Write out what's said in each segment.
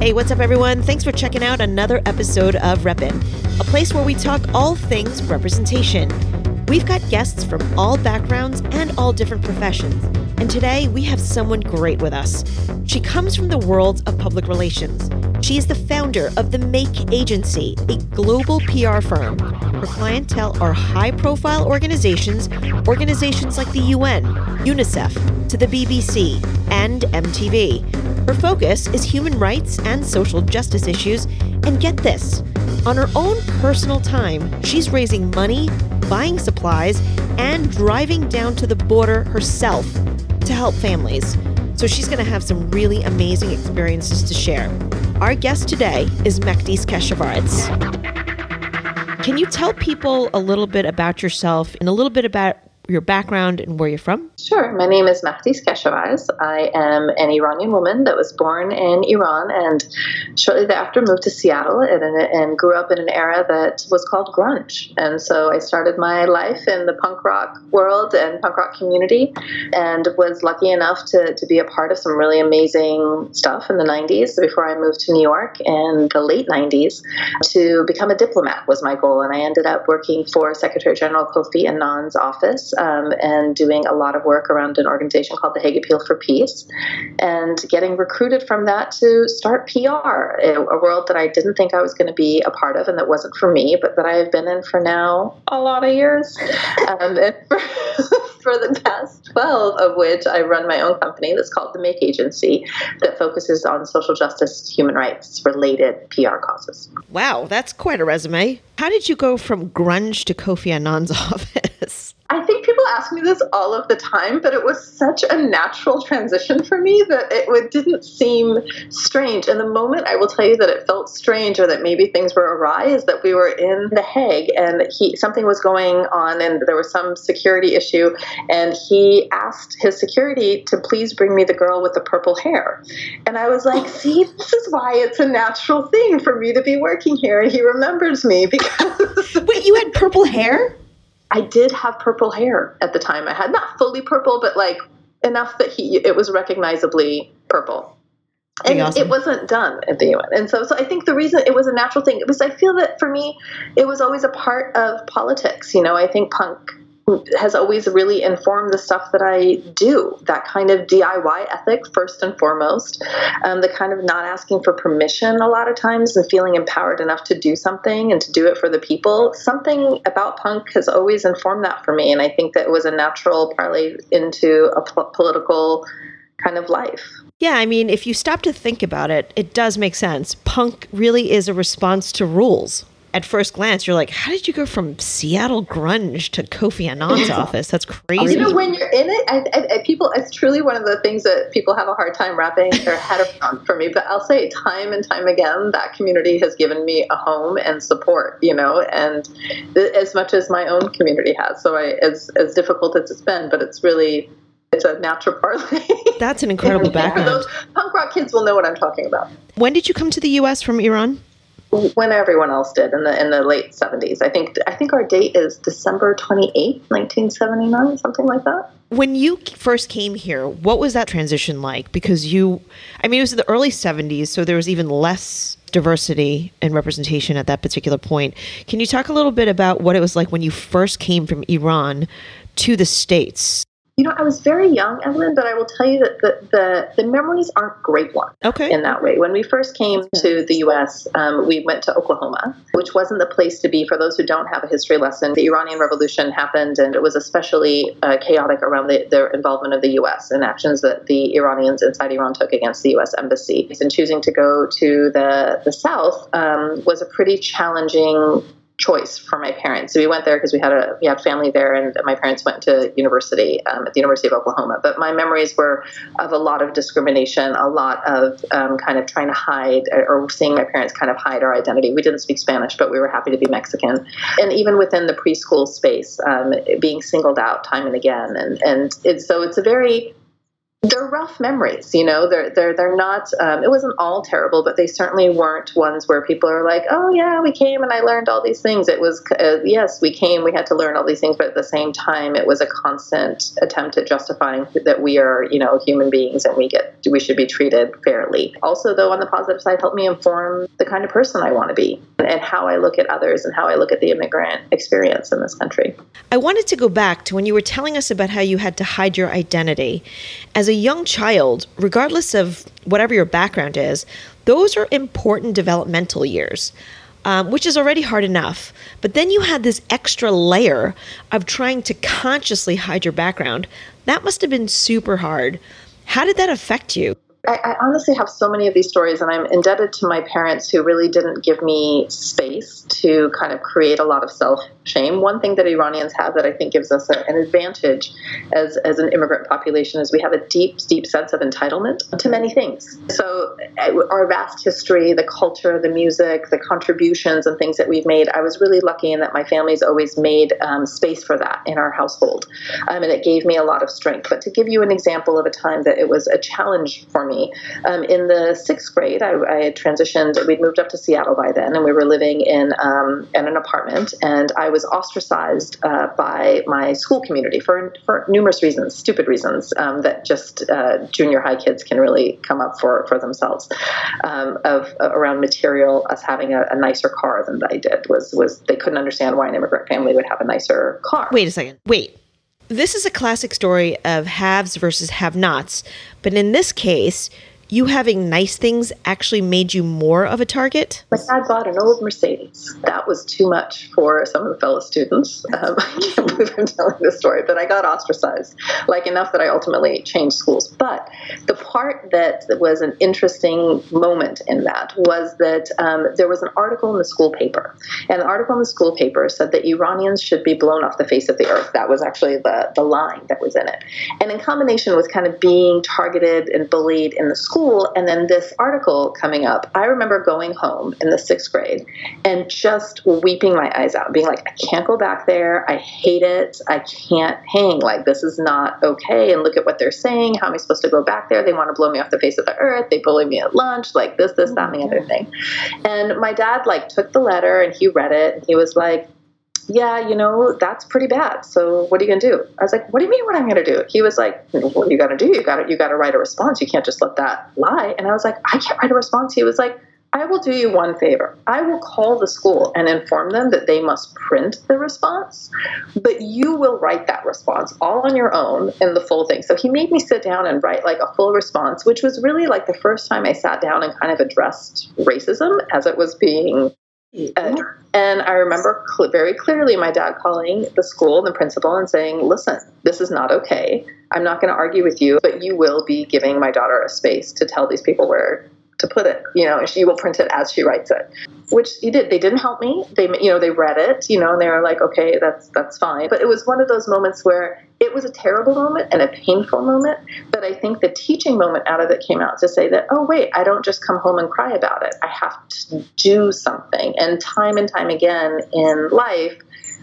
Hey, what's up, everyone? Thanks for checking out another episode of Reppin, a place where we talk all things representation. We've got guests from all backgrounds and all different professions, and today we have someone great with us. She comes from the world of public relations. She is the founder of the Make Agency, a global PR firm. Her clientele are high profile organizations, organizations like the UN, UNICEF, to the BBC, and MTV. Her focus is human rights and social justice issues. And get this on her own personal time, she's raising money, buying supplies, and driving down to the border herself to help families. So she's going to have some really amazing experiences to share. Our guest today is Mahdis Keshavarz. Can you tell people a little bit about yourself and a little bit about your background and where you're from? Sure. My name is Mahdis Keshavarz. I am an Iranian woman that was born in Iran and shortly thereafter moved to Seattle and, and grew up in an era that was called grunge. And so I started my life in the punk rock world and punk rock community and was lucky enough to, to be a part of some really amazing stuff in the 90s before I moved to New York in the late 90s to become a diplomat was my goal. And I ended up working for Secretary General Kofi Annan's office um, and doing a lot of work around an organization called the Hague Appeal for Peace, and getting recruited from that to start PR, a, world that I didn't think I was going to be a part of and that wasn't for me, but that I have been in for now a lot of years. Um, for, for the past 12 of which I run my own company that's called the Make Agency that focuses on social justice, human rights related PR causes. Wow, that's quite a resume. How did you go from grunge to Kofi Annan's office? I think people ask me this all of the time, but it was such a natural transition for me that it didn't seem strange. And the moment I will tell you that it felt strange or that maybe things were awry is that we were in The Hague and he something was going on and there was some security issue and he asked his security to please bring me the girl with the purple hair. And I was like, see, this is why it's a natural thing for me to be working here. And he remembers me because Wait, you had purple hair? I did have purple hair at the time. I had not fully purple, but like enough that he it was recognizably purple. And awesome. it wasn't done at the UN. And so, so I think the reason it was a natural thing was I feel that for me, it was always a part of politics. You know, I think punk has always really informed the stuff that I do. That kind of DIY ethic, first and foremost, um, the kind of not asking for permission a lot of times and feeling empowered enough to do something and to do it for the people. Something about punk has always informed that for me, and I think that was a natural parlay into a po- political kind of life. Yeah, I mean, if you stop to think about it, it does make sense. Punk really is a response to rules at first glance, you're like, how did you go from Seattle grunge to Kofi Annan's office? That's crazy. You know, when you're in it, I, I, people, it's truly one of the things that people have a hard time wrapping their head around for me. But I'll say time and time again, that community has given me a home and support, you know, and th- as much as my own community has. So I, as, as difficult as it's been, but it's really, it's a natural parlay. That's an incredible background. Those punk rock kids will know what I'm talking about. When did you come to the U.S. from Iran? When everyone else did in the in the late 70s. I think I think our date is December 28th, 1979, something like that. When you first came here, what was that transition like? Because you I mean it was the early 70s, so there was even less diversity and representation at that particular point. Can you talk a little bit about what it was like when you first came from Iran to the states? You know, I was very young, Evelyn, but I will tell you that the, the, the memories aren't great ones okay. in that way. When we first came to the U.S., um, we went to Oklahoma, which wasn't the place to be. For those who don't have a history lesson, the Iranian Revolution happened, and it was especially uh, chaotic around the, the involvement of the U.S. and actions that the Iranians inside Iran took against the U.S. embassy. And choosing to go to the, the South um, was a pretty challenging choice for my parents. So we went there because we had a we had family there, and my parents went to university um, at the University of Oklahoma. But my memories were of a lot of discrimination, a lot of um, kind of trying to hide or seeing my parents kind of hide our identity. We didn't speak Spanish, but we were happy to be Mexican, and even within the preschool space, um, being singled out time and again, and and so it's a very they're rough memories, you know. They're they're they're not. Um, it wasn't all terrible, but they certainly weren't ones where people are like, "Oh yeah, we came and I learned all these things." It was uh, yes, we came, we had to learn all these things, but at the same time, it was a constant attempt at justifying that we are, you know, human beings and we get we should be treated fairly. Also, though, on the positive side, helped me inform the kind of person I want to be and how I look at others and how I look at the immigrant experience in this country. I wanted to go back to when you were telling us about how you had to hide your identity as a young child, regardless of whatever your background is, those are important developmental years. Um, which is already hard enough. But then you had this extra layer of trying to consciously hide your background. That must have been super hard. How did that affect you? I, I, honestly have so many of these stories, and I'm indebted to my parents who really didn't give me space to kind of create a lot of self shame. One thing that Iranians have that I think gives us a, an advantage as, as an immigrant population is we have a deep, deep sense of entitlement to many things. So, uh, our vast history, the culture, the music, the contributions, and things that we've made, I was really lucky in that my family's always made um, space for that in our household. Um, and it gave me a lot of strength. But to give you an example of a time that it was a challenge for me me. Um, in the sixth grade, I, I, had transitioned. We'd moved up to Seattle by then, and we were living in um, in an apartment. And I was ostracized uh, by my school community for for numerous reasons, stupid reasons um, that just uh, junior high kids can really come up for for themselves. Um, of uh, around material, us having a, a nicer car than I did was was they couldn't understand why an immigrant family would have a nicer car. Wait a second. Wait this is a classic story of haves versus have nots, but in this case, you having nice things actually made you more of a target? My dad bought an old Mercedes. That was too much for some of the fellow students. Um, I can't believe I'm telling this story, but I got ostracized, like enough that I ultimately changed schools. But the part that was an interesting moment in that was that um, there was an article in the school paper, and the article in the school paper said that Iranians should be blown off the face of the earth. That was actually the, the line that was in it. And in combination with kind of being targeted and bullied in the school, school and then this article coming up, I remember going home in the sixth grade and just weeping my eyes out, being like, I can't go back there. I hate it. I can't hang. Like, this is not okay. And look at what they're saying. How am I supposed to go back there? They want to blow me off the face of the earth. They bully me at lunch, like this, this, that, and the mm-hmm. other thing. And my dad, like, took the letter and he read it. And he was like, yeah, you know, that's pretty bad. So what are you going to do? I was like, what do you mean what I'm going to do? He was like, what you going to do? You got to, you got to write a response. You can't just let that lie. And I was like, I can't write a response. He was like, I will do you one favor. I will call the school and inform them that they must print the response, but you will write that response all on your own in the full thing. So he made me sit down and write like a full response, which was really like the first time I sat down and kind of addressed racism as it was being uh, and I remember cl- very clearly my dad calling the school, the principal, and saying, Listen, this is not okay. I'm not going to argue with you, but you will be giving my daughter a space to tell these people where to put it. You know, she will print it as she writes it, which he did. They didn't help me. They, you know, they read it, you know, and they were like, okay, that's that's fine. But it was one of those moments where it was a terrible moment and a painful moment. But I think the teaching moment out of it came out to say that, oh wait, I don't just come home and cry about it. I have to do something. And time and time again in life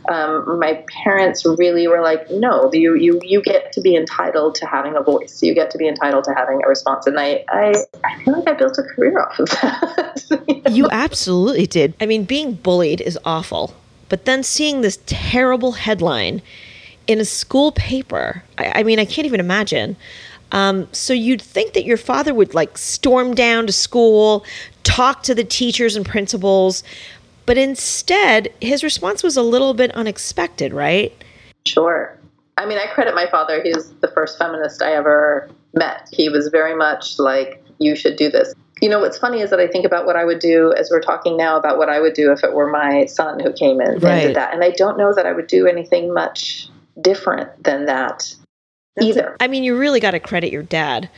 um, my parents really were like, no, you, you, you get to be entitled to having a voice. You get to be entitled to having a response. And I, I, I feel like I built a career off of that. you, you absolutely did. I mean, being bullied is awful. But then seeing this terrible headline in a school paper, I, I mean, I can't even imagine. Um, so you'd think that your father would like storm down to school, talk to the teachers and principals, but instead, his response was a little bit unexpected, right? Sure. I mean, I credit my father. He's the first feminist I ever met. He was very much like, you should do this. You know, what's funny is that I think about what I would do as we're talking now about what I would do if it were my son who came in right. and did that. And I don't know that I would do anything much different than that That's either. I mean, you really got to credit your dad.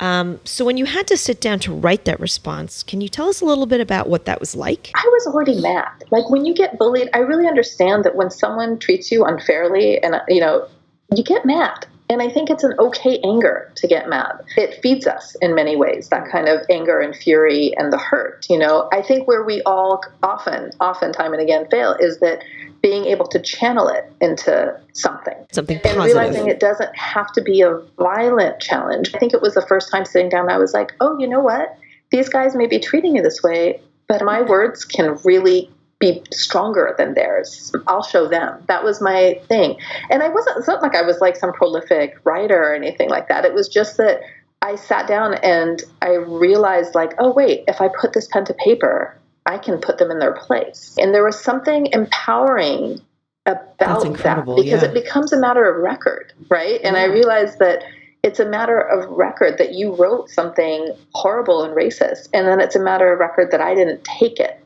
Um, so, when you had to sit down to write that response, can you tell us a little bit about what that was like? I was already mad. Like when you get bullied, I really understand that when someone treats you unfairly and, you know, you get mad. And I think it's an okay anger to get mad. It feeds us in many ways, that kind of anger and fury and the hurt. You know, I think where we all often, often, time and again fail is that being able to channel it into something. Something And realizing it doesn't have to be a violent challenge. I think it was the first time sitting down, I was like, oh, you know what? These guys may be treating you this way, but my words can really be stronger than theirs. I'll show them. That was my thing. And I wasn't, it's not like I was like some prolific writer or anything like that. It was just that I sat down and I realized, like, oh, wait, if I put this pen to paper, I can put them in their place. And there was something empowering about that because yeah. it becomes a matter of record, right? And I realized that it's a matter of record that you wrote something horrible and racist, and then it's a matter of record that I didn't take it,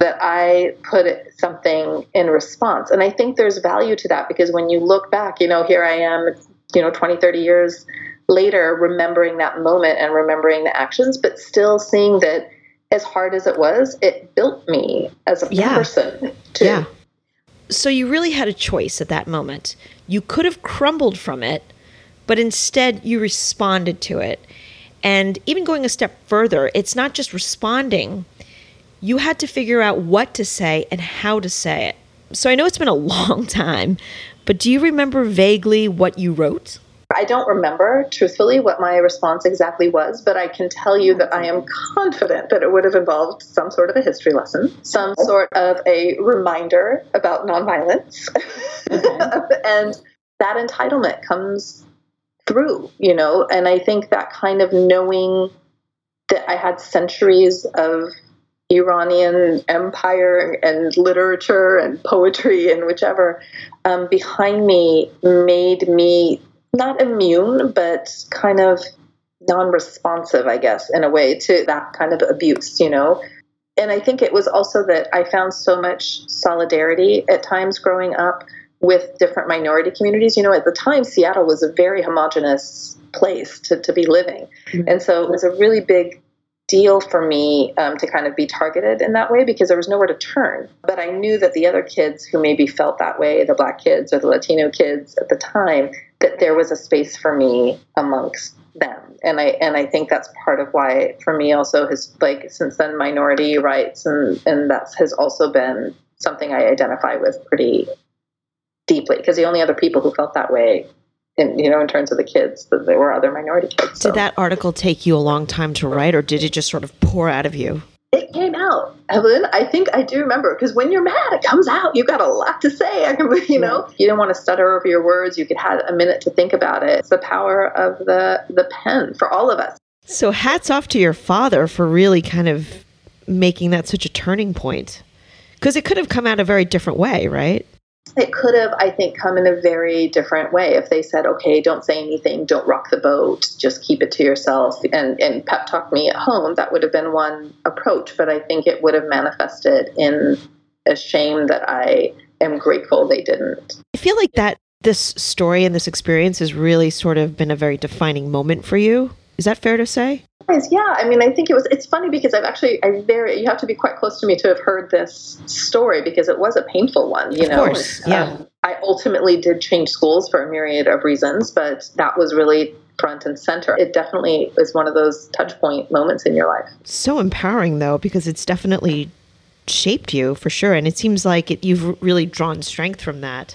that I put something in response. And I think there's value to that because when you look back, you know, here I am, you know, 20, 30 years later, remembering that moment and remembering the actions, but still seeing that as hard as it was, it built me as a Yeah. person too. Yeah. So you really had a choice at that moment. You could have crumbled from it, but instead you responded to it. And even going a step further, it's not just responding, you had to figure out what to say and how to say it. So I know it's been a long time, but do you remember vaguely what you wrote? I don't remember truthfully what my response exactly was, but I can tell you that I am confident that it would have involved some sort of a history lesson, some sort of a reminder about nonviolence. Mm-hmm. and that entitlement comes through, you know, and I think that kind of knowing that I had centuries of Iranian empire and literature and poetry and whichever um, behind me made me not immune, but kind of non responsive, I guess, in a way to that kind of abuse, you know? And I think it was also that I found so much solidarity at times growing up with different minority communities. You know, at the time, Seattle was a very homogenous place to, to be living. And so it was a really big deal for me um, to kind of be targeted in that way because there was nowhere to turn. But I knew that the other kids who maybe felt that way, the black kids or the Latino kids at the time, that there was a space for me amongst them. And I and I think that's part of why for me also has like since then minority rights and and that has also been something I identify with pretty deeply because the only other people who felt that way in you know in terms of the kids that there were other minority kids. So. Did that article take you a long time to write, or did it just sort of pour out of you? It came out, Evelyn. I think I do remember because when you're mad, it comes out. You've got a lot to say. I can, you know, you don't want to stutter over your words. You could have a minute to think about it. It's the power of the the pen for all of us. So hats off to your father for really kind of making that such a turning point. Because it could have come out a very different way, right? It could have, I think, come in a very different way if they said, "Okay, don't say anything, don't rock the boat, just keep it to yourself," and and pep talk me at home. That would have been one approach, but I think it would have manifested in a shame that I am grateful they didn't. I feel like that this story and this experience has really sort of been a very defining moment for you. Is that fair to say? Yeah, I mean, I think it was. It's funny because I've actually, I very, you have to be quite close to me to have heard this story because it was a painful one. You Of know, course, yeah. Um, I ultimately did change schools for a myriad of reasons, but that was really front and center. It definitely is one of those touch point moments in your life. So empowering though, because it's definitely shaped you for sure, and it seems like it, you've really drawn strength from that.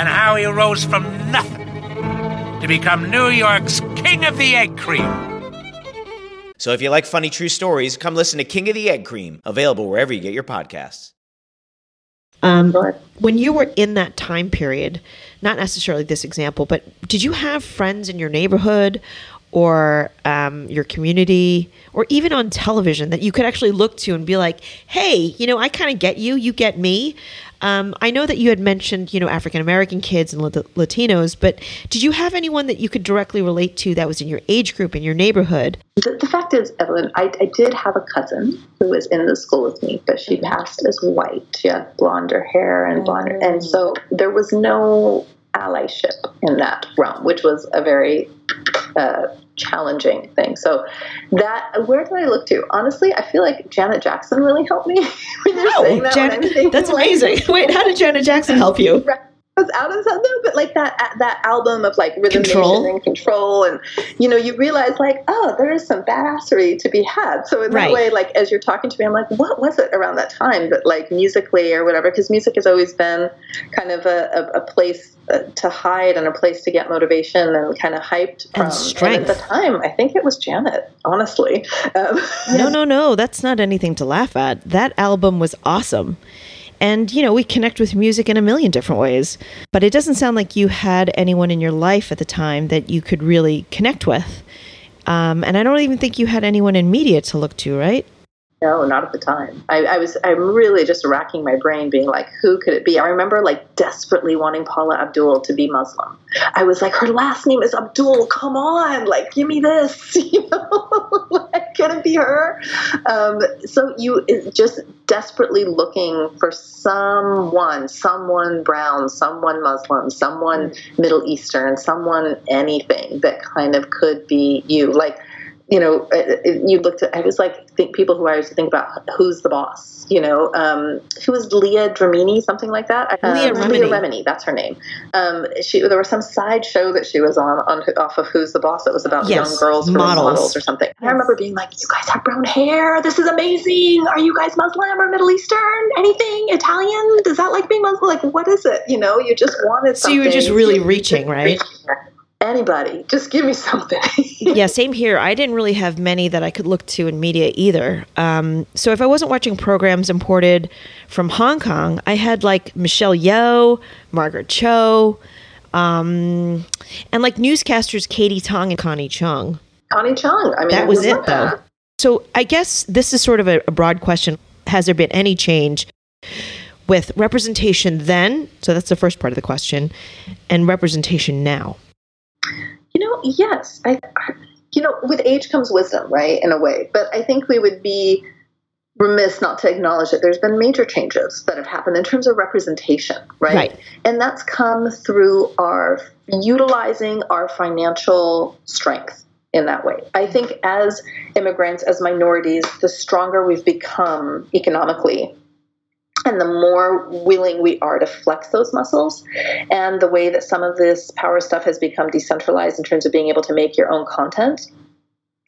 and how he rose from nothing to become New York's King of the Egg Cream. So if you like funny true stories, come listen to King of the Egg Cream, available wherever you get your podcasts. Um, Sure. when you were in that time period, not necessarily this example, but did you have friends in your neighborhood or um, your community or even on television that you could actually look to and be like, hey, you know, I kind of get you, you get me? Um, I know that you had mentioned, you know, African American kids and Latinos, but did you have anyone that you could directly relate to that was in your age group, in your neighborhood? The, the fact is, Evelyn, I, I did have a cousin who was in the school with me, but she passed as white. She had blonder hair and blonder, and so there was no allyship in that realm, which was a very uh, challenging thing. So that where did I look to? Honestly, I feel like Janet Jackson really helped me. when you're saying that, Janet, that's amazing. Wait, how did Janet Jackson help you? Was out of something, but like that that album of like rhythm Control. And control, and you know, you realize like, oh, there is some badassery to be had. So in Right. that way, like as you're talking to me, I'm like, what was it around that time that like musically or whatever? Because music has always been kind of a, a, a place uh, to hide and a place to get motivation and kind of hyped And from. strength. at the time, I think it was Janet. Honestly, um, No, no, no. That's not anything to laugh at. That album was awesome. And, you know, we connect with music in a million different ways. But it doesn't sound like you had anyone in your life at the time that you could really connect with. Um, and I don't even think you had anyone in media to look to, right? No, not at the time. I, I was I'm really just racking my brain, being like, who could it be? I remember like desperately wanting Paula Abdul to be Muslim. I was like, her last name is Abdul. Come on, like, give me this. You know, like, could it be her? Um, so you just desperately looking for someone, someone brown, someone Muslim, someone Middle Eastern, someone anything that kind of could be you, like you know, uh, uh, you looked at, I was like, think people who I used to think about who's the boss, you know, um, who was Leah Dramini, something like that. Um, Leah. Leah Remini, that's her name. Um, she, there was some side show that she was on, on off of Who's the Boss that was about Yes, young girls models. models or something. And I remember being like, you guys have brown hair. This is amazing. Are you guys Muslim or Middle Eastern? Anything? Italian? Does that like being Muslim? Like, what is it? You know, you just wanted So you were just really reaching, right? Anybody, just give me something. yeah, same here. I didn't really have many that I could look to in media either. Um, so if I wasn't watching programs imported from Hong Kong, I had like Michelle Yeoh, Margaret Cho, um, and like newscasters Kaity Tong and Connie Chung. Connie Chung. I mean, That was it though. So I guess this is sort of a, a broad question. Has there been any change with representation then? So that's the first part of the question, and representation now. Yes. I, you know, with age comes wisdom, right? In a way, but I think we would be remiss not to acknowledge that there's been major changes that have happened in terms of representation, right? Right. And that's come through our utilizing our financial strength in that way. I think as immigrants, as minorities, the stronger we've become economically, and the more willing we are to flex those muscles, and the way that some of this power stuff has become decentralized in terms of being able to make your own content,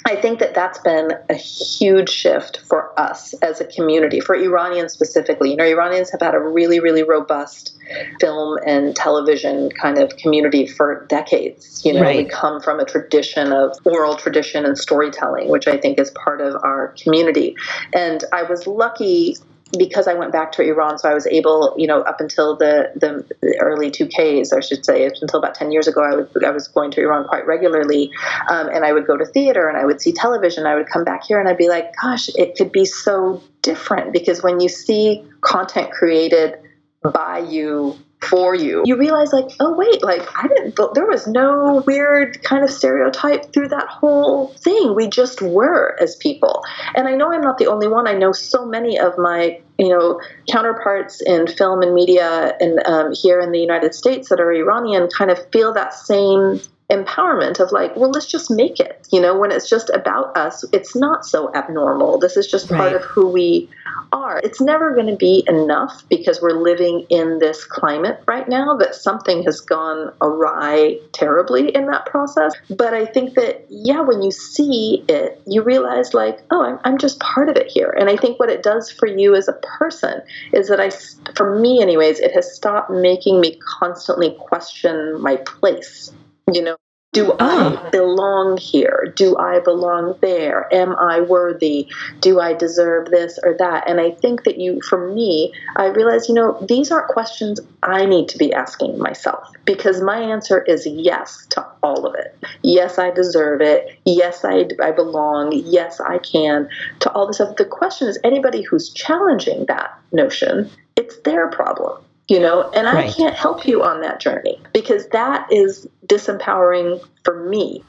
I think that that's been a huge shift for us as a community, for Iranians specifically. You know, Iranians have had a really, really robust film and television kind of community for decades. You know, right. we come from a tradition of oral tradition and storytelling, which I think is part of our community. And I was lucky because I went back to Iran, so I was able, you know, up until the, the, early 2Ks, I should say, until about 10 years ago, I, would, I was going to Iran quite regularly. Um, and I would go to theater and I would see television. I would come back here and I'd be like, gosh, it could be so different because when you see content created by you for you. You realize, like, oh, wait, like, I didn't, there was no weird kind of stereotype through that whole thing. We just were as people. And I know I'm not the only one. I know so many of my, you know, counterparts in film and media and um, here in the United States that are Iranian kind of feel that same empowerment of like, well, let's just make it. You know, when it's just about us, it's not so abnormal. This is just part right. of who we are. It's never going to be enough because we're living in this climate right now that something has gone awry terribly in that process. But I think that, yeah, when you see it, you realize, like, oh, I'm, I'm just part of it here. And I think what it does for you as a person is that I, for me, anyways, it has stopped making me constantly question my place you know do I ah. belong here? Do I belong there? Am I worthy? Do I deserve this or that? And I think that you, for me, I realize, you know, these aren't questions I need to be asking myself because my answer is yes to all of it. Yes, I deserve it. Yes, I, I belong. Yes, I can to all this stuff. The question is anybody who's challenging that notion, it's their problem you know and i right. can't help you on that journey because that is disempowering for me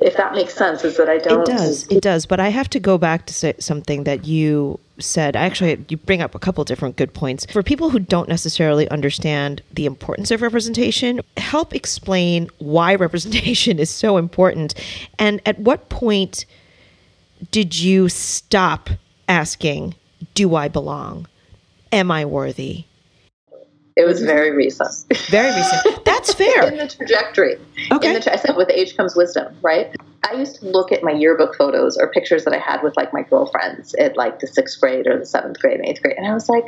if that makes sense is that i don't it does. It does. But i have to go back to say something that you said. Actually you bring up a couple different good points. For people who don't necessarily understand the importance of representation help explain why representation is so important. And at what point did you stop asking do i belong? Am i worthy it was very recent. Very recent. That's fair. in the trajectory. Okay. In the tra- I said with age comes wisdom, right? I used to look at my yearbook photos or pictures that I had with like my girlfriends at like the sixth grade or the seventh grade and eighth grade, and I was like,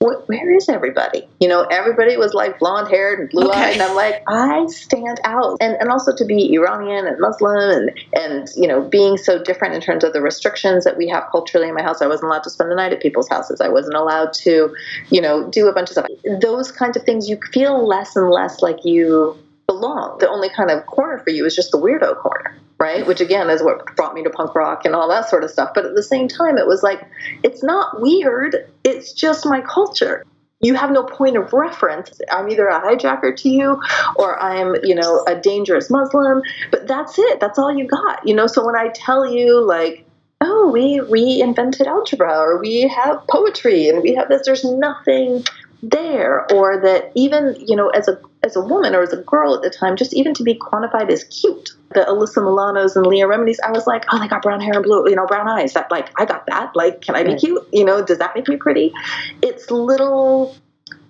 where is everybody? You know, everybody was like blonde haired and blue eyed, okay. and I'm like, I stand out. And and also to be Iranian and Muslim and and you know being so different in terms of the restrictions that we have culturally in my house. I wasn't allowed to spend the night at people's houses. I wasn't allowed to, you know, do a bunch of stuff. Those kinds of things, you feel less and less like you belong. The only kind of corner for you is just the weirdo corner right? Which again is what brought me to punk rock and all that sort of stuff. But at the same time, it was like, it's not weird, it's just my culture. You have no point of reference. I'm either a hijacker to you or I'm, you know, a dangerous Muslim, but that's it. That's all you got. You know, so when I tell you like, oh, we we invented algebra or we have poetry and we have this, there's nothing there or that even you know as a as a woman or as a girl at the time just even to be quantified as cute the alyssa milanos and leah remini's i was like oh they got brown hair and blue you know brown eyes. That like i got that. Like can i be cute? You know does that make me pretty? It's little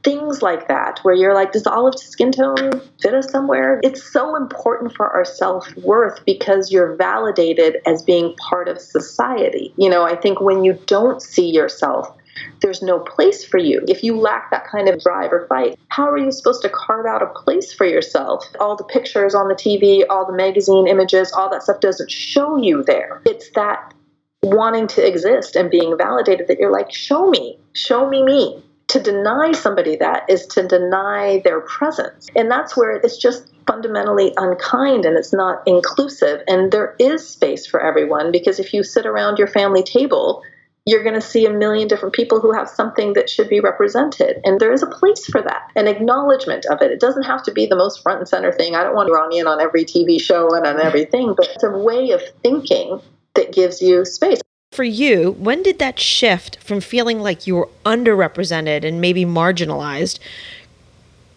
things like that where you're like does olive skin tone fit us somewhere? It's so important for our self-worth because you're validated as being part of society. You know i think when you don't see yourself there's no place for you. If you lack that kind of drive or fight, how are you supposed to carve out a place for yourself? All the pictures on the TV, all the magazine images, all that stuff doesn't show you there. It's that wanting to exist and being validated that you're like, show me, show me me. To deny somebody that is to deny their presence. And that's where it's just fundamentally unkind and it's not inclusive. And there is space for everyone because if you sit around your family table you're going to see a million different people who have something that should be represented. And there is a place for that, an acknowledgement of it. It doesn't have to be the most front and center thing. I don't want Iranian on every TV show and on everything, but it's a way of thinking that gives you space. For you, when did that shift from feeling like you were underrepresented and maybe marginalized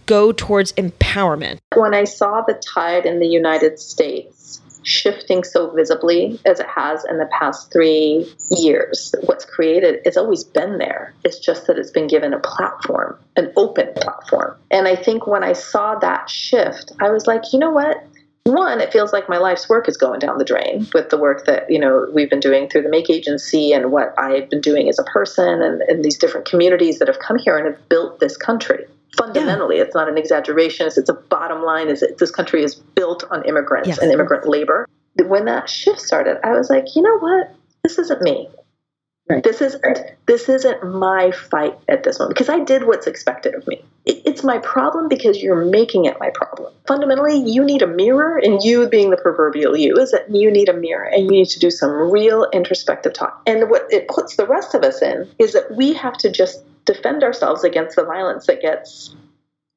go towards empowerment? When I saw the tide in the United States shifting so visibly as it has in the past three years. What's created has always been there. It's just that it's been given a platform, an open platform. And I think when I saw that shift, I was like, you know what? One, it feels like my life's work is going down the drain with the work that you know we've been doing through the Make Agency and what I've been doing as a person and, and these different communities that have come here and have built this country fundamentally yeah. it's not an exaggeration. It's, it's a bottom line is that this country is built on immigrants yes. and immigrant labor. When that shift started i was like you know what? This isn't me. Right. this isn't this isn't my fight at this moment because i did what's expected of me. It, it's my problem because you're making it my problem. Fundamentally you need a mirror and you being the proverbial you is that you need a mirror and you need to do some real introspective talk. And what it puts the rest of us in is that we have to just defend ourselves against the violence that gets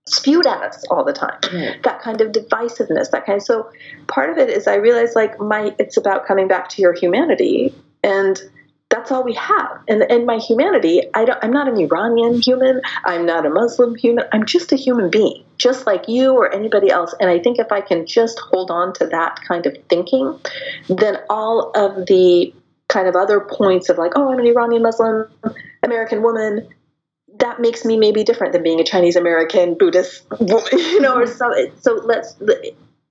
spewed at us all the time. Mm. that kind of divisiveness that kind of so part of it is i realize like my it's about coming back to your humanity and that's all we have. And in my humanity i don't i'm not an iranian human i'm not a muslim human i'm just a human being just like you or anybody else. And i think if i can just hold on to that kind of thinking then all of the kind of other points of like oh i'm an iranian muslim american woman that makes me maybe different than being a Chinese American Buddhist woman, you know, or mm-hmm. so. So let's,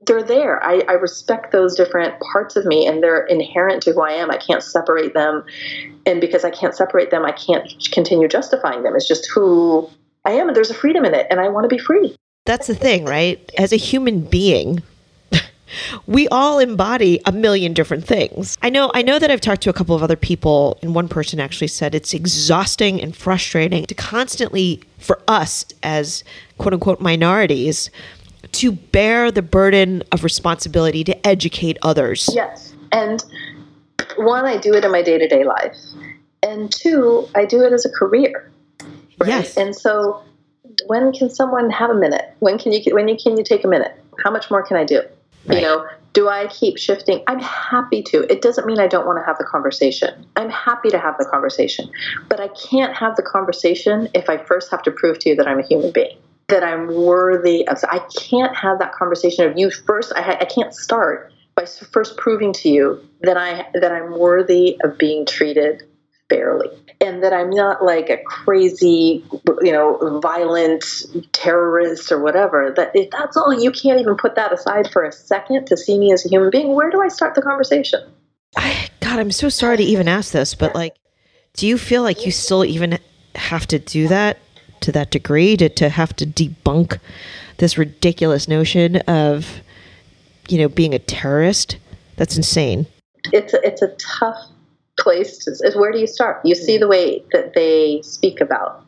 they're there. I, I respect those different parts of me and they're inherent to who I am. I can't separate them. And because I can't separate them, I can't continue justifying them. It's just who I am. And there's a freedom in it. And I want to be free. That's the thing, right? As a human being, we all embody a million different things. I know I know that I've talked to a couple of other people and one person actually said it's exhausting and frustrating to constantly for us as quote unquote minorities to bear the burden of responsibility to educate others. Yes. And one I do it in my day-to-day life. And two, I do it as a career. Right? Yes. And so when can someone have a minute? When can you when you can you take a minute? How much more can I do? Right. You know, do I keep shifting? I'm happy to. It doesn't mean I don't want to have the conversation. I'm happy to have the conversation. But I can't have the conversation if I first have to prove to you that I'm a human being, that I'm worthy of. I can't have that conversation of you first. I, I can't start by first proving to you that I that I'm worthy of being treated fairly and that I'm not like a crazy, you know, violent terrorist or whatever. That if that's all, you can't even put that aside for a second to see me as a human being. Where do I start the conversation? I, God, I'm so sorry to even ask this, but like, do you feel like you still even have to do that to that degree to, to have to debunk this ridiculous notion of, you know, being a terrorist? That's insane. It's a, it's a tough place to, is where do you start? You see the way that they speak about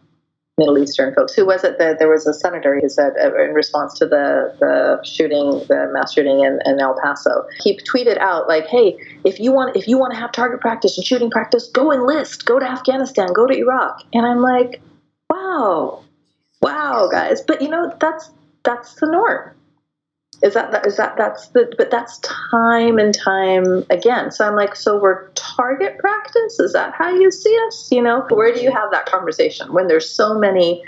Middle Eastern folks. Who was it that there was a senator who said uh, in response to the, the shooting, the mass shooting in, in El Paso, he tweeted out like, "Hey, if you want if you want to have target practice and shooting practice, go enlist, go to Afghanistan, go to Iraq." And I'm like, "Wow, wow, guys!" But you know that's that's the norm is that, that is that that's the but that's time and time again. So i'm like so we're target practice? Is that how you see us? You know where do you have that conversation when there's so many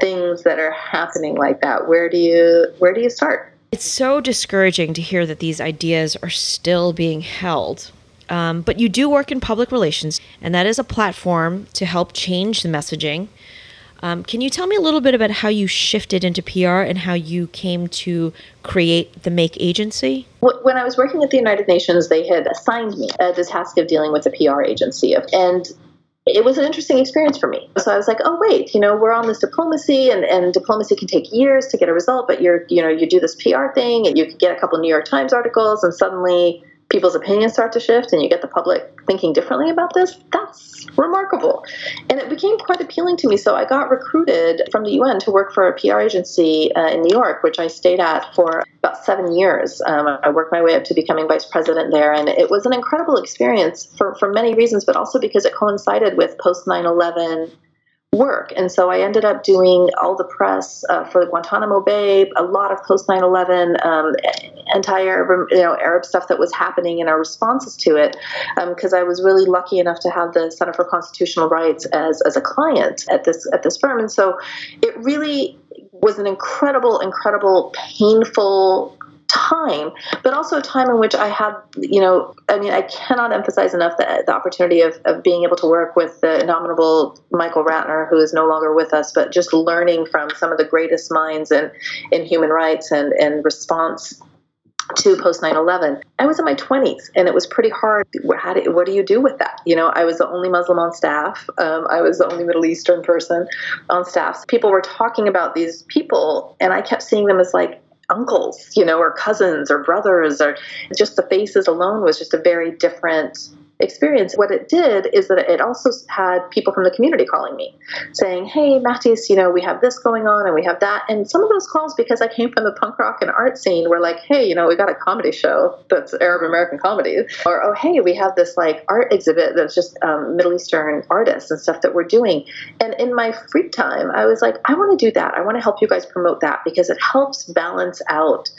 things that are happening like that? Where do you where do you start? It's so discouraging to hear that these ideas are still being held. Um, but you do work in public relations and that is a platform to help change the messaging um, can you tell me a little bit about how you shifted into PR and how you came to create the Make Agency? When I was working at the United Nations, they had assigned me uh, the task of dealing with a PR agency. And it was an interesting experience for me. So I was like, oh wait, you know, we're on this diplomacy and, and diplomacy can take years to get a result, but you're you know, you do this PR thing and you get a couple New York Times articles and suddenly people's opinions start to shift and you get the public thinking differently about this, that's remarkable. And it became quite appealing to me. So I got recruited from the UN to work for a PR agency uh, in New York, which I stayed at for about seven years. Um, I worked my way up to becoming vice president there. And it was an incredible experience for, for many reasons, but also because it coincided with post 9 11 work. And so I ended up doing all the press uh, for Guantanamo Bay, a lot of post 9 11 um, entire you know, Arab stuff that was happening and our responses to it, because um, I was really lucky enough to have the Center for Constitutional Rights as, as a client at this at this firm. And so it really was an incredible, incredible, painful time, but also a time in which I had, you know, I mean, I cannot emphasize enough the, the opportunity of, of being able to work with the indomitable Michael Ratner, who is no longer with us, but just learning from some of the greatest minds in, in human rights and, and response to post 9-11 i was in my 20s and it was pretty hard. How do, what do you do with that? You know i was the only muslim on staff. Um, i was the only middle eastern person on staff. People were talking about these people and i kept seeing them as like uncles, you know, or cousins or brothers, or just the faces alone was just a very different experience. What it did is that it also had people from the community calling me saying, Hey, Mahdis, you know, we have this going on and we have that. And some of those calls, because I came from the punk rock and art scene, were like, Hey, you know, we got a comedy show that's Arab American comedy. Or, Oh, hey, we have this like art exhibit that's just um, Middle Eastern artists and stuff that we're doing. And in my free time, I was like, I want to do that. I want to help you guys promote that because it helps balance out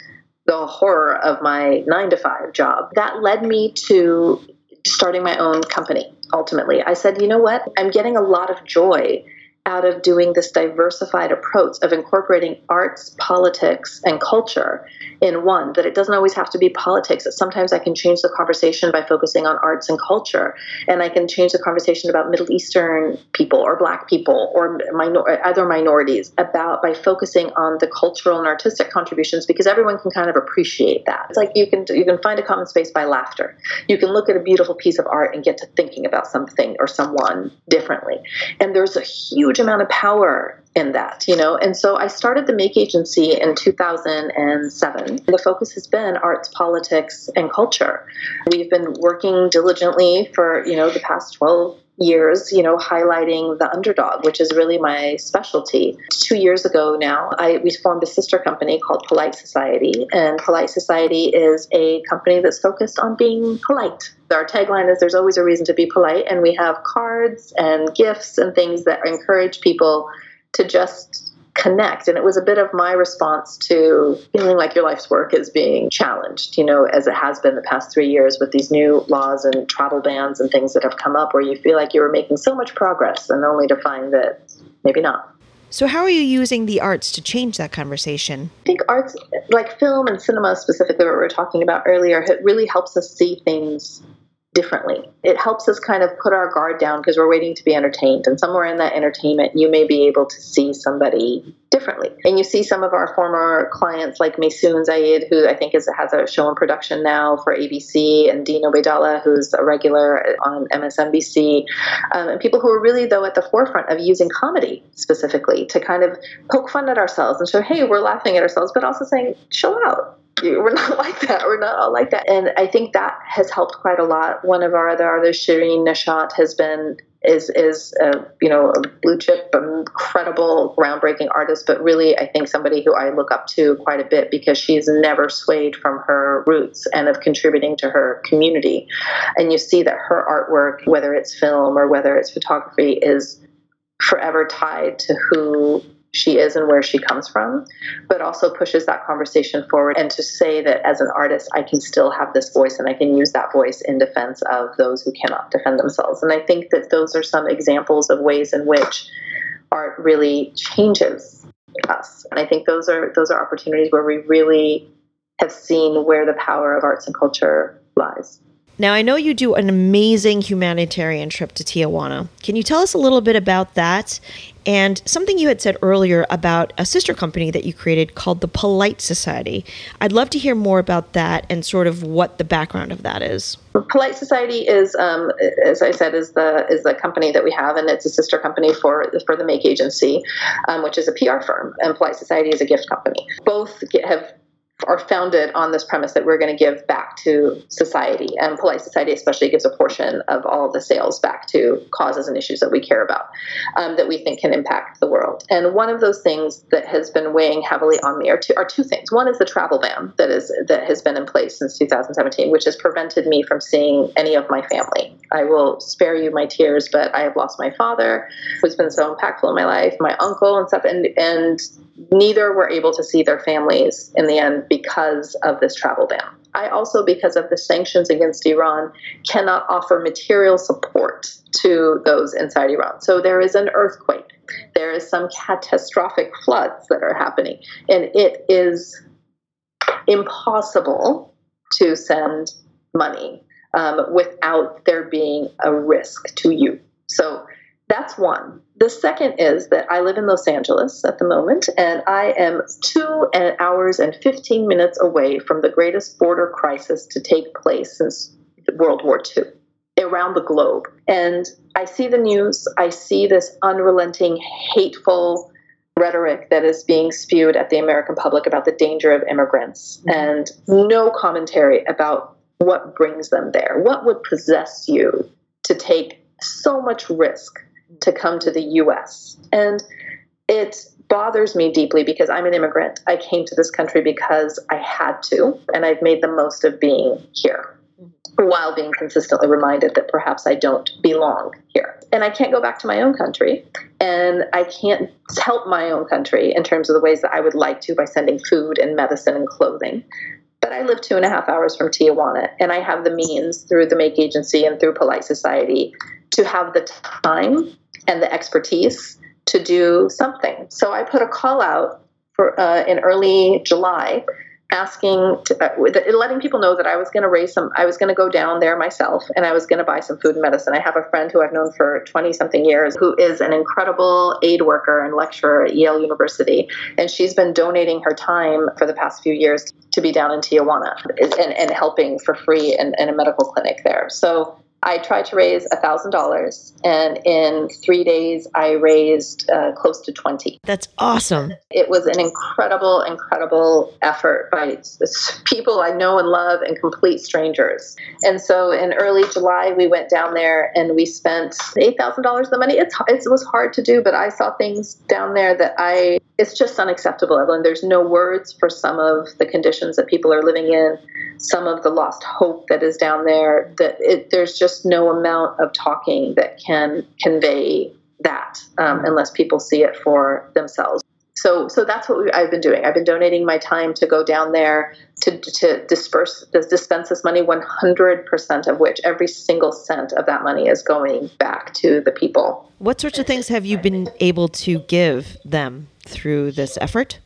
the horror of my nine to five job. That led me to starting my own company ultimately. I said, you know what? I'm getting a lot of joy out of doing this diversified approach of incorporating arts, politics, and culture in one, that it doesn't always have to be politics, that sometimes I can change the conversation by focusing on arts and culture, and I can change the conversation about Middle Eastern people or Black people or minor- other minorities about by focusing on the cultural and artistic contributions because everyone can kind of appreciate that. It's like you can you can find a common space by laughter. You can look at a beautiful piece of art and get to thinking about something or someone differently, and there's a huge amount of power in that, you know. And so I started the Make Agency in 2007. The focus has been arts, politics, and culture. We've been working diligently for, you know, the past 12 years, you know, highlighting the underdog, which is really my specialty. Two years ago now, I we formed a sister company called Polite Society, and Polite Society is a company that's focused on being polite. Our tagline is "There's always a reason to be polite," and we have cards and gifts and things that encourage people to just connect. And it was a bit of my response to feeling like your life's work is being challenged, you know, as it has been the past three years with these new laws and travel bans and things that have come up where you feel like you were making so much progress and only to find that maybe not. So, how are you using the arts to change that conversation? I think arts, like film and cinema specifically, what we were talking about earlier, it really helps us see things differently. It helps us kind of put our guard down because we're waiting to be entertained. And somewhere in that entertainment, you may be able to see somebody differently. And you see some of our former clients like Maysoon Zayid, who I think is, has a show in production now for ABC, and Dean Obeidallah, who's a regular on MSNBC, um, and people who are really, though, at the forefront of using comedy specifically to kind of poke fun at ourselves and show, hey, we're laughing at ourselves, but also saying, chill out we're not like that. We're not all like that. And I think that has helped quite a lot. One of our other artists, Shirin Neshat, has been is is a, you know a blue chip, incredible, groundbreaking artist. But really, I think somebody who I look up to quite a bit because she's never swayed from her roots and of contributing to her community. And you see that her artwork, whether it's film or whether it's photography, is forever tied to who she is and where she comes from, but also pushes that conversation forward and to say that as an artist, I can still have this voice and I can use that voice in defense of those who cannot defend themselves. And I think that those are some examples of ways in which art really changes us. And I think those are those are opportunities where we really have seen where the power of arts and culture lies. Now, I know you do an amazing humanitarian trip to Tijuana. Can you tell us a little bit about that? And something you had said earlier about a sister company that you created called the Polite Society. I'd love to hear more about that and sort of what the background of that is. Polite Society is, um, as I said, is the is the company that we have, and it's a sister company for for the Make Agency, um, which is a PR firm, and Polite Society is a gift company. Both have are founded on this premise that we're going to give back to society. And Polite Society, especially, gives a portion of all the sales back to causes and issues that we care about um, that we think can impact the world. And one of those things that has been weighing heavily on me are two, are two things. One is the travel ban that is that has been in place since 2017, which has prevented me from seeing any of my family. I will spare you my tears, but I have lost my father, who's been so impactful in my life, my uncle, and stuff, and and neither were able to see their families in the end because of this travel ban. I also, because of the sanctions against Iran, cannot offer material support to those inside Iran. So there is an earthquake, there is some catastrophic floods that are happening, and it is impossible to send money um, without there being a risk to you. So that's one. The second is that I live in Los Angeles at the moment, and I am two hours and 15 minutes away from the greatest border crisis to take place since World War II around the globe. And I see the news, I see this unrelenting, hateful rhetoric that is being spewed at the American public about the danger of immigrants, mm-hmm. and no commentary about what brings them there. What would possess you to take so much risk to come to the US? And it bothers me deeply because I'm an immigrant. I came to this country because I had to, and I've made the most of being here while being consistently reminded that perhaps I don't belong here. And I can't go back to my own country, and I can't help my own country in terms of the ways that I would like to by sending food and medicine and clothing. But I live two and a half hours from Tijuana, and I have the means through the Make Agency and through Polite Society to have the time and the expertise to do something. So I put a call out for uh, in early July asking to, uh, letting people know that I was going to raise some I was going to go down there myself and I was going to buy some food and medicine. I have a friend who I've known for 20 something years who is an incredible aid worker and lecturer at Yale University and she's been donating her time for the past few years to be down in Tijuana and, and helping for free in, in a medical clinic there. So I tried to raise $1,000, and in three days, I raised uh, close to 20. That's awesome. It was an incredible, incredible effort by people I know and love and complete strangers. And so in early July, we went down there and we spent $8,000 of the money. It's, it was hard to do, but I saw things down there that I, it's just unacceptable, Evelyn. There's no words for some of the conditions that people are living in, some of the lost hope that is down there, that it, there's just just no amount of talking that can convey that um, unless people see it for themselves. So, so that's what we, I've been doing. I've been donating my time to go down there to, to disperse, dispense this money, 100% of which, every single cent of that money is going back to the people. What sorts of things have you been able to give them through this effort?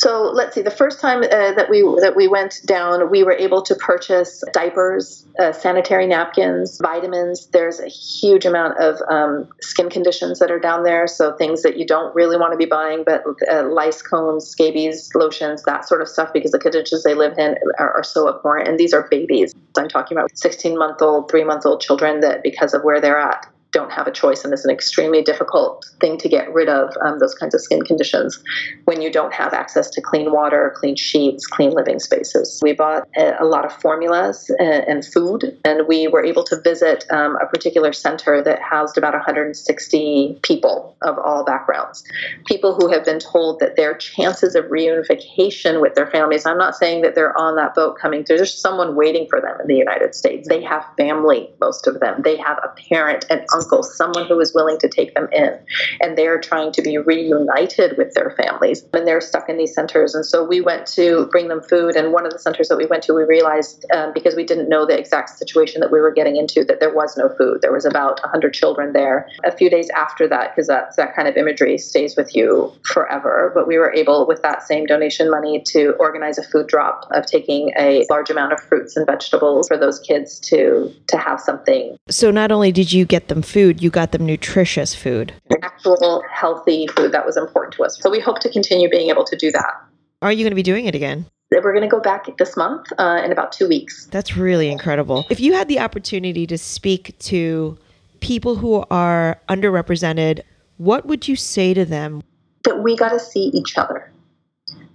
So let's see. The first time uh, that we that we went down, we were able to purchase diapers, uh, sanitary napkins, vitamins. There's a huge amount of um, skin conditions that are down there. So things that you don't really want to be buying, but uh, lice combs, scabies, lotions, that sort of stuff, because the conditions they live in are, are so abhorrent. And these are babies. I'm talking about 16 month old, three month old children that because of where they're at don't have a choice, and it's an extremely difficult thing to get rid of um, those kinds of skin conditions when you don't have access to clean water, clean sheets, clean living spaces. We bought a, a lot of formulas and, and, food, and we were able to visit um, a particular center that housed about 160 people of all backgrounds. People who have been told that their chances of reunification with their families, I'm not saying that they're on that boat coming through, there's someone waiting for them in the United States. They have family, most of them. They have a parent and someone who is willing to take them in. And they are trying to be reunited with their families. And they're stuck in these centers. And so we went to bring them food. And one of the centers that we went to, we realized um, because we didn't know the exact situation that we were getting into, that there was no food. There was about 100 children there. A few days after that, because that, that kind of imagery stays with you forever. But we were able, with that same donation money, to organize a food drop of taking a large amount of fruits and vegetables for those kids to to have something. So not only did you get them food, you got them nutritious food. Actual healthy food that was important to us. So we hope to continue being able to do that. Are you going to be doing it again? We're going to go back this month uh, in about two weeks. That's really incredible. If you had the opportunity to speak to people who are underrepresented, what would you say to them? That we got to see each other.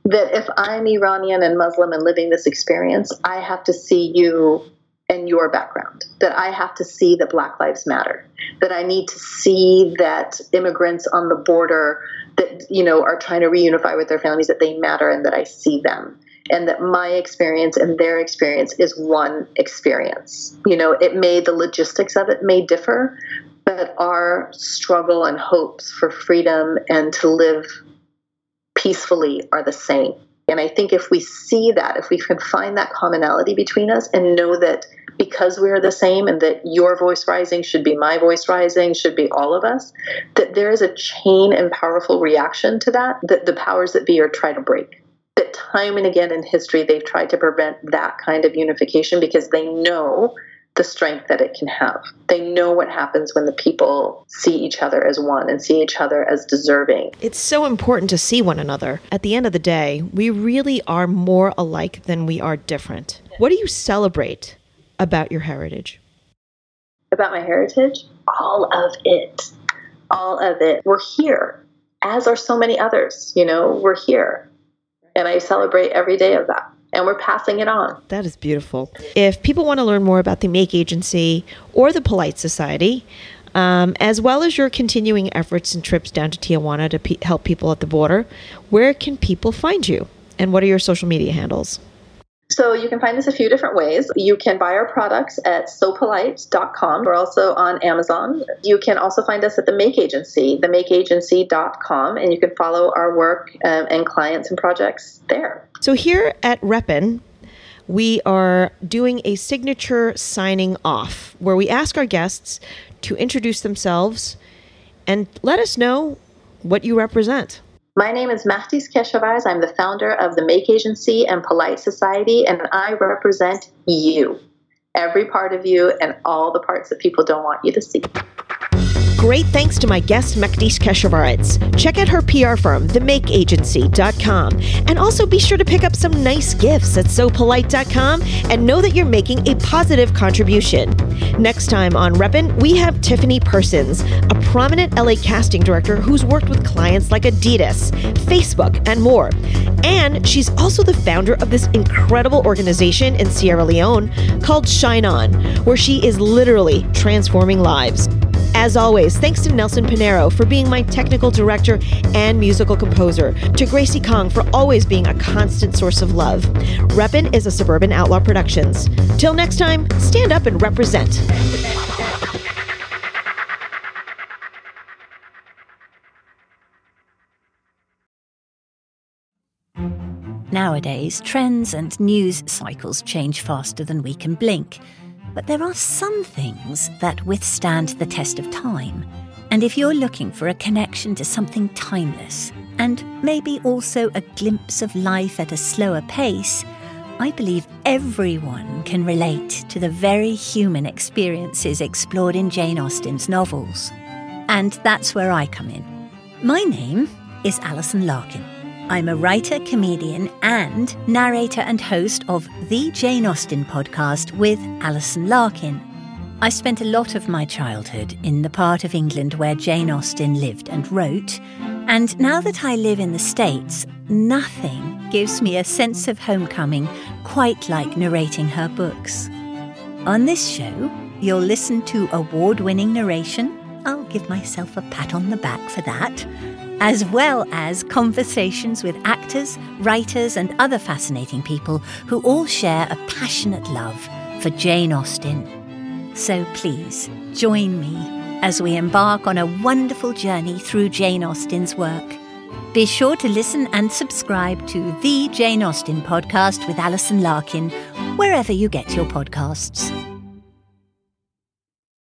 That if I'm Iranian and Muslim and living this experience, I have to see you and your background. That I have to see that Black Lives Matter. That I need to see that immigrants on the border that you know are trying to reunify with their families that they matter and that I see them. And that my experience and their experience is one experience. You know, it may, the logistics of it may differ, but our struggle and hopes for freedom and to live peacefully are the same. And I think if we see that, if we can find that commonality between us and know that because we are the same and that your voice rising should be my voice rising, should be all of us, that there is a chain and powerful reaction to that that the powers that be are trying to break. that time and again in history they've tried to prevent that kind of unification because they know the strength that it can have. They know what happens when the people see each other as one and see each other as deserving. It's so important to see one another. At the end of the day, we really are more alike than we are different. What do you celebrate about your heritage? About my heritage? All of it. All of it. We're here, as are so many others. You know, we're here. And I celebrate every day of that and we're passing it on. That is beautiful. If people want to learn more about the Make Agency or the Polite Society, um, as well as your continuing efforts and trips down to Tijuana to help people at the border, where can people find you? And what are your social media handles? So you can find us a few different ways. You can buy our products at sopolite.com. We're also on Amazon. You can also find us at the Make Agency, themakeagency.com, and you can follow our work um, and clients and projects there. So here at Reppin, we are doing a signature signing off where we ask our guests to introduce themselves and let us know what you represent. My name is Mahdis Keshavarz. I'm the founder of the Make Agency and Polite Society, and I represent you, every part of you, and all the parts that people don't want you to see. Great thanks to my guest, Mahdis Keshavarz. Check out her PR firm, themakeagency.com. And also be sure to pick up some nice gifts at sopolite.com and know that you're making a positive contribution. Next time on Reppin, we have Tiffany Persons, a prominent LA casting director who's worked with clients like Adidas, Facebook, and more. And she's also the founder of this incredible organization in Sierra Leone called Shine On, where she is literally transforming lives. As always, thanks to Nelson Pinero for being my technical director and musical composer, to Gracie Kong for always being a constant source of love. Reppin is a Suburban Outlaw Productions. Till next time, stand up and represent. Nowadays, trends and news cycles change faster than we can blink. But there are some things that withstand the test of time. And if you're looking for a connection to something timeless, and maybe also a glimpse of life at a slower pace, I believe everyone can relate to the very human experiences explored in Jane Austen's novels. And that's where I come in. My name is Alison Larkin. I'm a writer, comedian, and narrator and host of the Jane Austen podcast with Alison Larkin. I spent a lot of my childhood in the part of England where Jane Austen lived and wrote, and now that I live in the States, nothing gives me a sense of homecoming quite like narrating her books. On this show, you'll listen to award winning narration. I'll give myself a pat on the back for that as well as conversations with actors, writers, and other fascinating people who all share a passionate love for Jane Austen. So please join me as we embark on a wonderful journey through Jane Austen's work. Be sure to listen and subscribe to the Jane Austen podcast with Alison Larkin, wherever you get your podcasts.